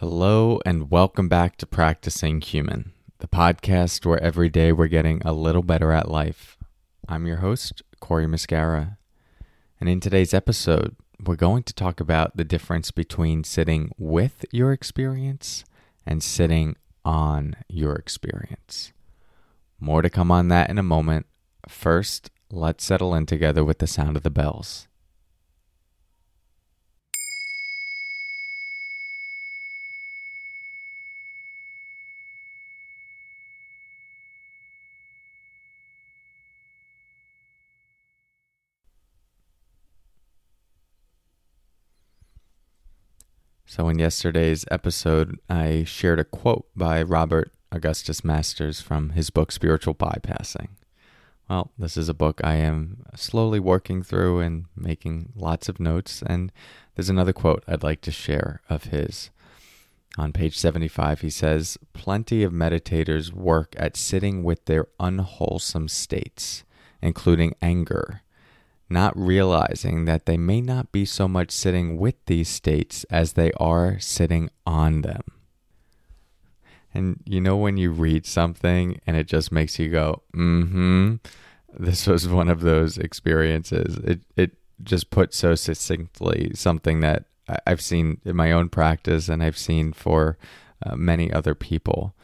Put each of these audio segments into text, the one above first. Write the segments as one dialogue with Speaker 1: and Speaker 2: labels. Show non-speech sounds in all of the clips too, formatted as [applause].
Speaker 1: Hello, and welcome back to Practicing Human, the podcast where every day we're getting a little better at life. I'm your host, Cory Muscara. and in today's episode, we're going to talk about the difference between sitting with your experience and sitting on your experience. More to come on that in a moment. First, let's settle in together with the sound of the bells. So, in yesterday's episode, I shared a quote by Robert Augustus Masters from his book Spiritual Bypassing. Well, this is a book I am slowly working through and making lots of notes, and there's another quote I'd like to share of his. On page 75, he says, Plenty of meditators work at sitting with their unwholesome states, including anger, not realizing that they may not be so much sitting with these states as they are sitting on them. And you know, when you read something and it just makes you go, mm hmm, this was one of those experiences. It, it just put so succinctly something that I've seen in my own practice and I've seen for uh, many other people.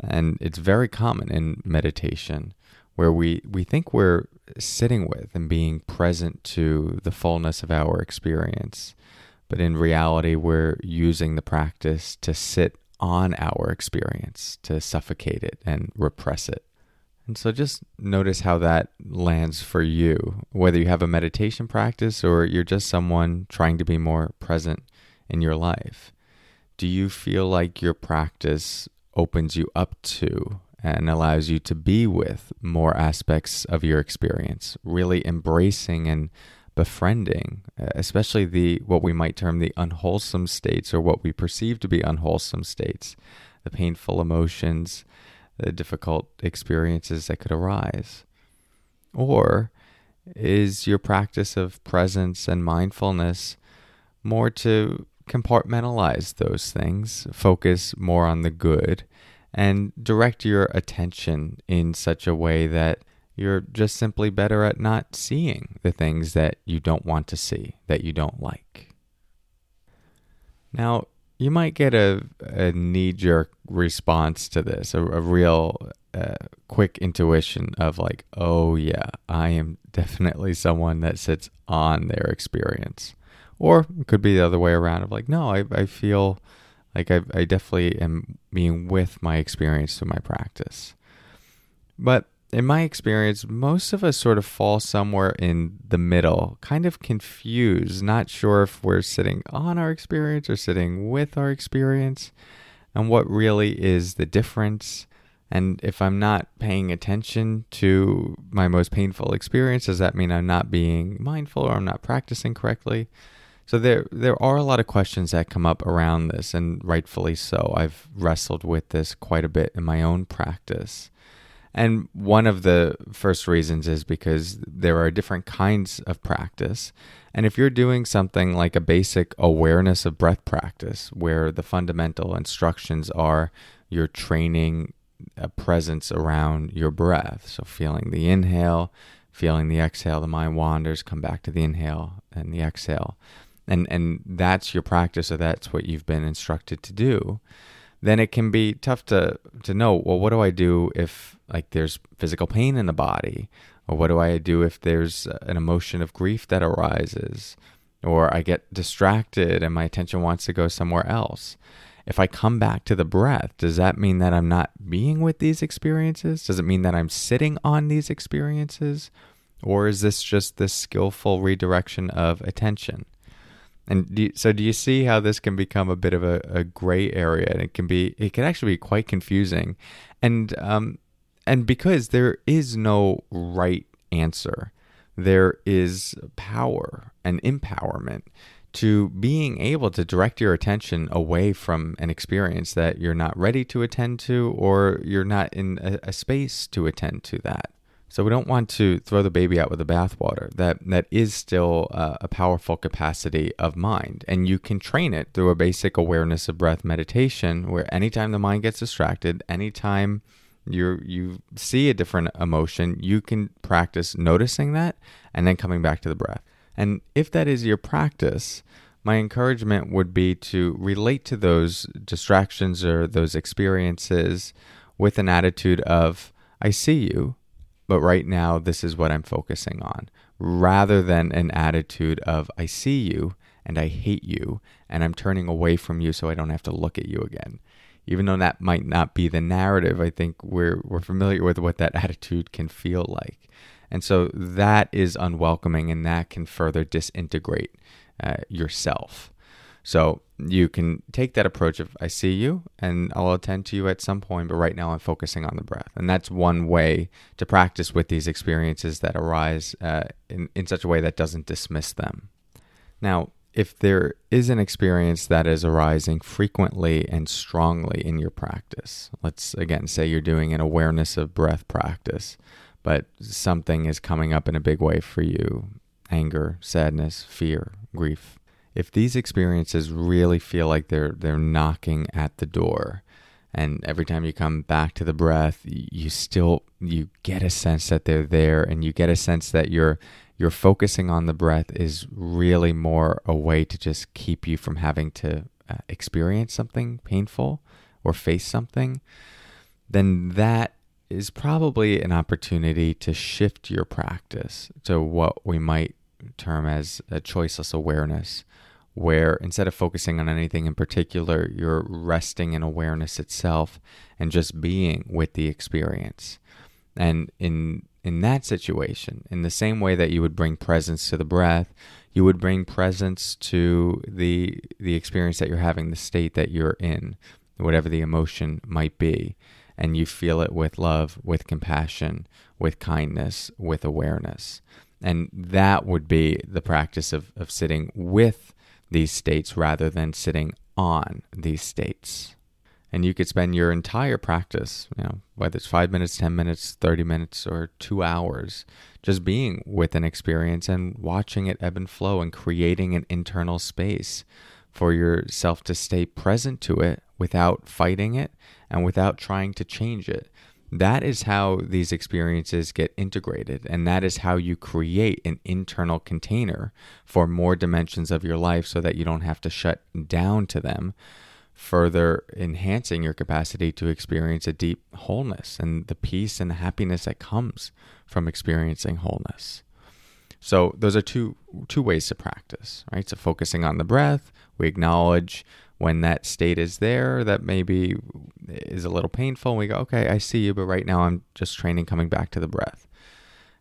Speaker 1: And it's very common in meditation where we, we think we're sitting with and being present to the fullness of our experience. But in reality, we're using the practice to sit on our experience, to suffocate it and repress it. And so just notice how that lands for you, whether you have a meditation practice or you're just someone trying to be more present in your life. Do you feel like your practice opens you up to and allows you to be with more aspects of your experience, really embracing and befriending, uh, especially the what we might term the unwholesome states or what we perceive to be unwholesome states, the painful emotions, the difficult experiences that could arise. Or is your practice of presence and mindfulness more to compartmentalize those things, focus more on the good, and direct your attention in such a way that you're just simply better at not seeing the things that you don't want to see, that you don't like. Now, you might get a, a knee jerk response to this, a, a real uh, quick intuition of, like, oh, yeah, I am definitely someone that sits on their experience. Or it could be the other way around of, like, no, I, I feel like I, I definitely am being with my experience through my practice. But in my experience, most of us sort of fall somewhere in the middle, kind of confused, not sure if we're sitting on our experience or sitting with our experience, and what really is the difference. And if I'm not paying attention to my most painful experience, does that mean I'm not being mindful or I'm not practicing correctly? So there there are a lot of questions that come up around this and rightfully so. I've wrestled with this quite a bit in my own practice. And one of the first reasons is because there are different kinds of practice. And if you're doing something like a basic awareness of breath practice, where the fundamental instructions are you're training a presence around your breath, so feeling the inhale, feeling the exhale, the mind wanders, come back to the inhale and the exhale and and that's your practice or that's what you've been instructed to do then it can be tough to to know well what do i do if like there's physical pain in the body? Or what do i do if there's an emotion of grief that arises? Or i get distracted and my attention wants to go somewhere else. If i come back to the breath does that mean that i'm not being with these experiences? Does it mean that i'm sitting on these experiences? Or is this just this skillful redirection of attention and do you, so, do you see how this can become a bit of a, a gray area, and it can be, it can actually be quite confusing, and um, and because there is no right answer, there is power and empowerment to being able to direct your attention away from an experience that you're not ready to attend to, or you're not in a, a space to attend to that. So we don't want to throw the baby out with the bathwater. That that is still uh, a powerful capacity of mind, and you can train it through a basic awareness of breath meditation, where anytime the mind gets distracted, anytime you you see a different emotion, you can practice noticing that and then coming back to the breath. And if that is your practice, my encouragement would be to relate to those distractions or those experiences with an attitude of I see you but right now this is what I'm focusing on, rather than an attitude of I see you and I hate you and I'm turning away from you so I don't have to look at you again. Even though that might not be the narrative, I think we're we're familiar with what that [laughs] attitude can feel like. And so that is unwelcoming and that can further disintegrate uh, yourself. So you can take that approach of I see you and I'll attend to you at some point, but right now I'm focusing on the breath. And that's one way to practice with these experiences that arise uh, in, in such a way that doesn't dismiss them. Now, if there is an experience that is arising frequently and strongly in your practice, let's again say you're doing an awareness of breath practice, but something is coming up in a big way for you anger, sadness, fear, grief, if these experiences really feel like they're they're knocking at the door and every time you come back to the breath you still you get a sense that they're there and you get a sense that you're you're focusing on the breath is really more a way to just keep you from having to uh, experience something painful or face something then that is probably an opportunity to shift your practice to what we might term as a choiceless awareness where instead of focusing on anything in particular, you're resting in awareness itself and just being with the experience. And in in that situation, in the same way that you would bring presence to the breath, you would bring presence to the the experience that you're having, the state that you're in, whatever the emotion might be. And you feel it with love, with compassion, with kindness, with awareness. And that would be the practice of, of sitting with these states rather than sitting on these states. And you could spend your entire practice, you know, whether it's five minutes, 10 minutes, 30 minutes, or two hours, just being with an experience and watching it ebb and flow and creating an internal space for yourself to stay present to it without fighting it and without trying to change it. That is how these experiences get integrated, and that is how you create an internal container for more dimensions of your life so that you don't have to shut down to them, further enhancing your capacity to experience a deep wholeness and the peace and the happiness that comes from experiencing wholeness. So those are two two ways to practice, right? So focusing on the breath, we acknowledge when that state is there that maybe is a little painful. We go, okay, I see you, but right now I'm just training coming back to the breath.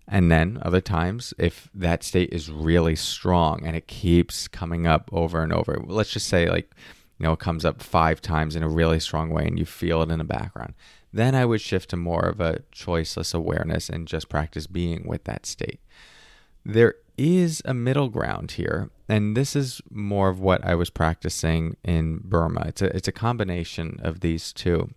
Speaker 1: And then other times, if that state is really strong and it keeps coming up over and over, let's just say, like, you know, it comes up five times in a really strong way and you feel it in the background, then I would shift to more of a choiceless awareness and just practice being with that state. There is a middle ground here, and this is more of what I was practicing in Burma. It's a it's a combination of these two,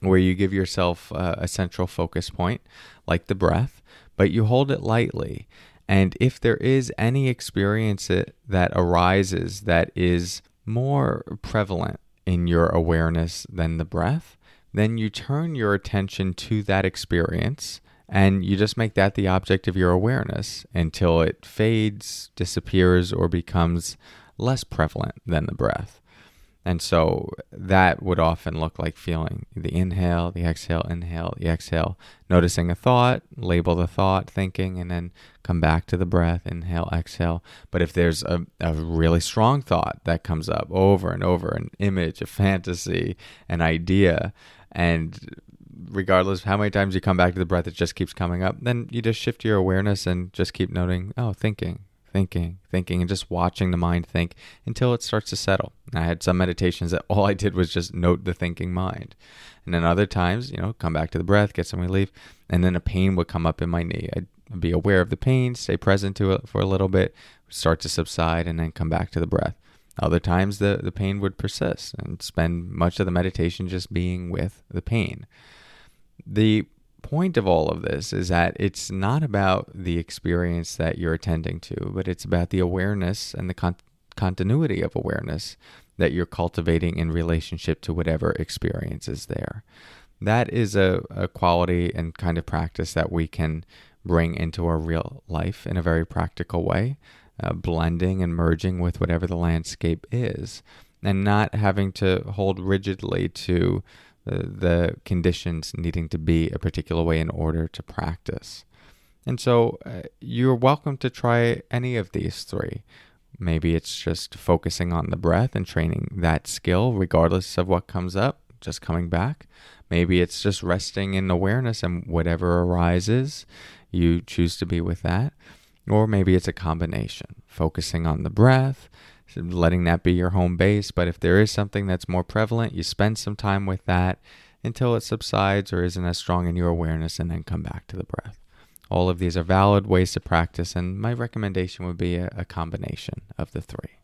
Speaker 1: where you give yourself uh, a central focus point, like the breath, but you hold it lightly. And if there is any experience that arises that is more prevalent in your awareness than the breath, then you turn your attention to that experience and you just make that the object of your awareness until it fades, disappears, or becomes less prevalent than the breath. And so that would often look like feeling the inhale, the exhale, inhale, the exhale, noticing a thought, label the thought, thinking, and then come back to the breath, inhale, exhale. But if there's a, a really strong thought that comes up over and over, an image, a fantasy, an idea, and regardless of how many times you come back to the breath, it just keeps coming up. Then you just shift your awareness and just keep noting, oh, thinking, thinking, thinking, and just watching the mind think until it starts to settle. I had some meditations that [laughs] all I did was just note the thinking mind. And then other times, you know, come back to the breath, get some relief, and then a pain would come up in my knee. I'd be aware of the pain, stay present to it for a little bit, start to subside, and then come back to the breath. Other times the, the pain would persist and spend much of the meditation just being with the pain. The point of all of this is that it's not about the experience that you're attending to, but it's about the awareness and the con- continuity of awareness that you're cultivating in relationship to whatever experience is there. That is a, a quality and kind of practice that we can bring into our real life in a very practical way, uh, blending and merging with whatever the landscape is, and not having to hold rigidly to the conditions needing to be a particular way in order to practice. And so uh, you're welcome to try any of these three. Maybe it's just focusing on the breath and training that skill, regardless of what comes up, just coming back. Maybe it's just resting in awareness and whatever arises, you choose to be with that. Or maybe it's a combination, focusing on the breath, letting that be your home base. But if there is something that's more prevalent, you spend some time with that until it subsides or isn't as strong in your awareness and then come back to the breath. All of these are valid ways to practice, and my recommendation would be a, a combination of the three.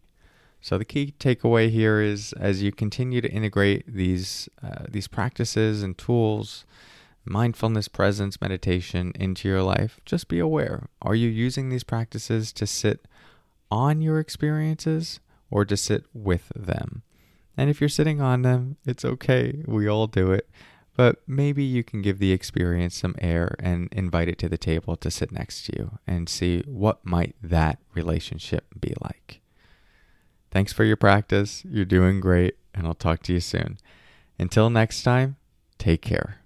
Speaker 1: So the key takeaway here is as you continue to integrate these uh, these practices and tools, mindfulness, presence, meditation into your life, just be aware. Are you using these practices to sit on your experiences or to sit with them? And if you're sitting on them, it's okay. We all do it. But maybe you can give the experience some air and invite it to the table to sit next to you and see what might that relationship be like. Thanks for your practice. You're doing great, and I'll talk to you soon. Until next time, take care.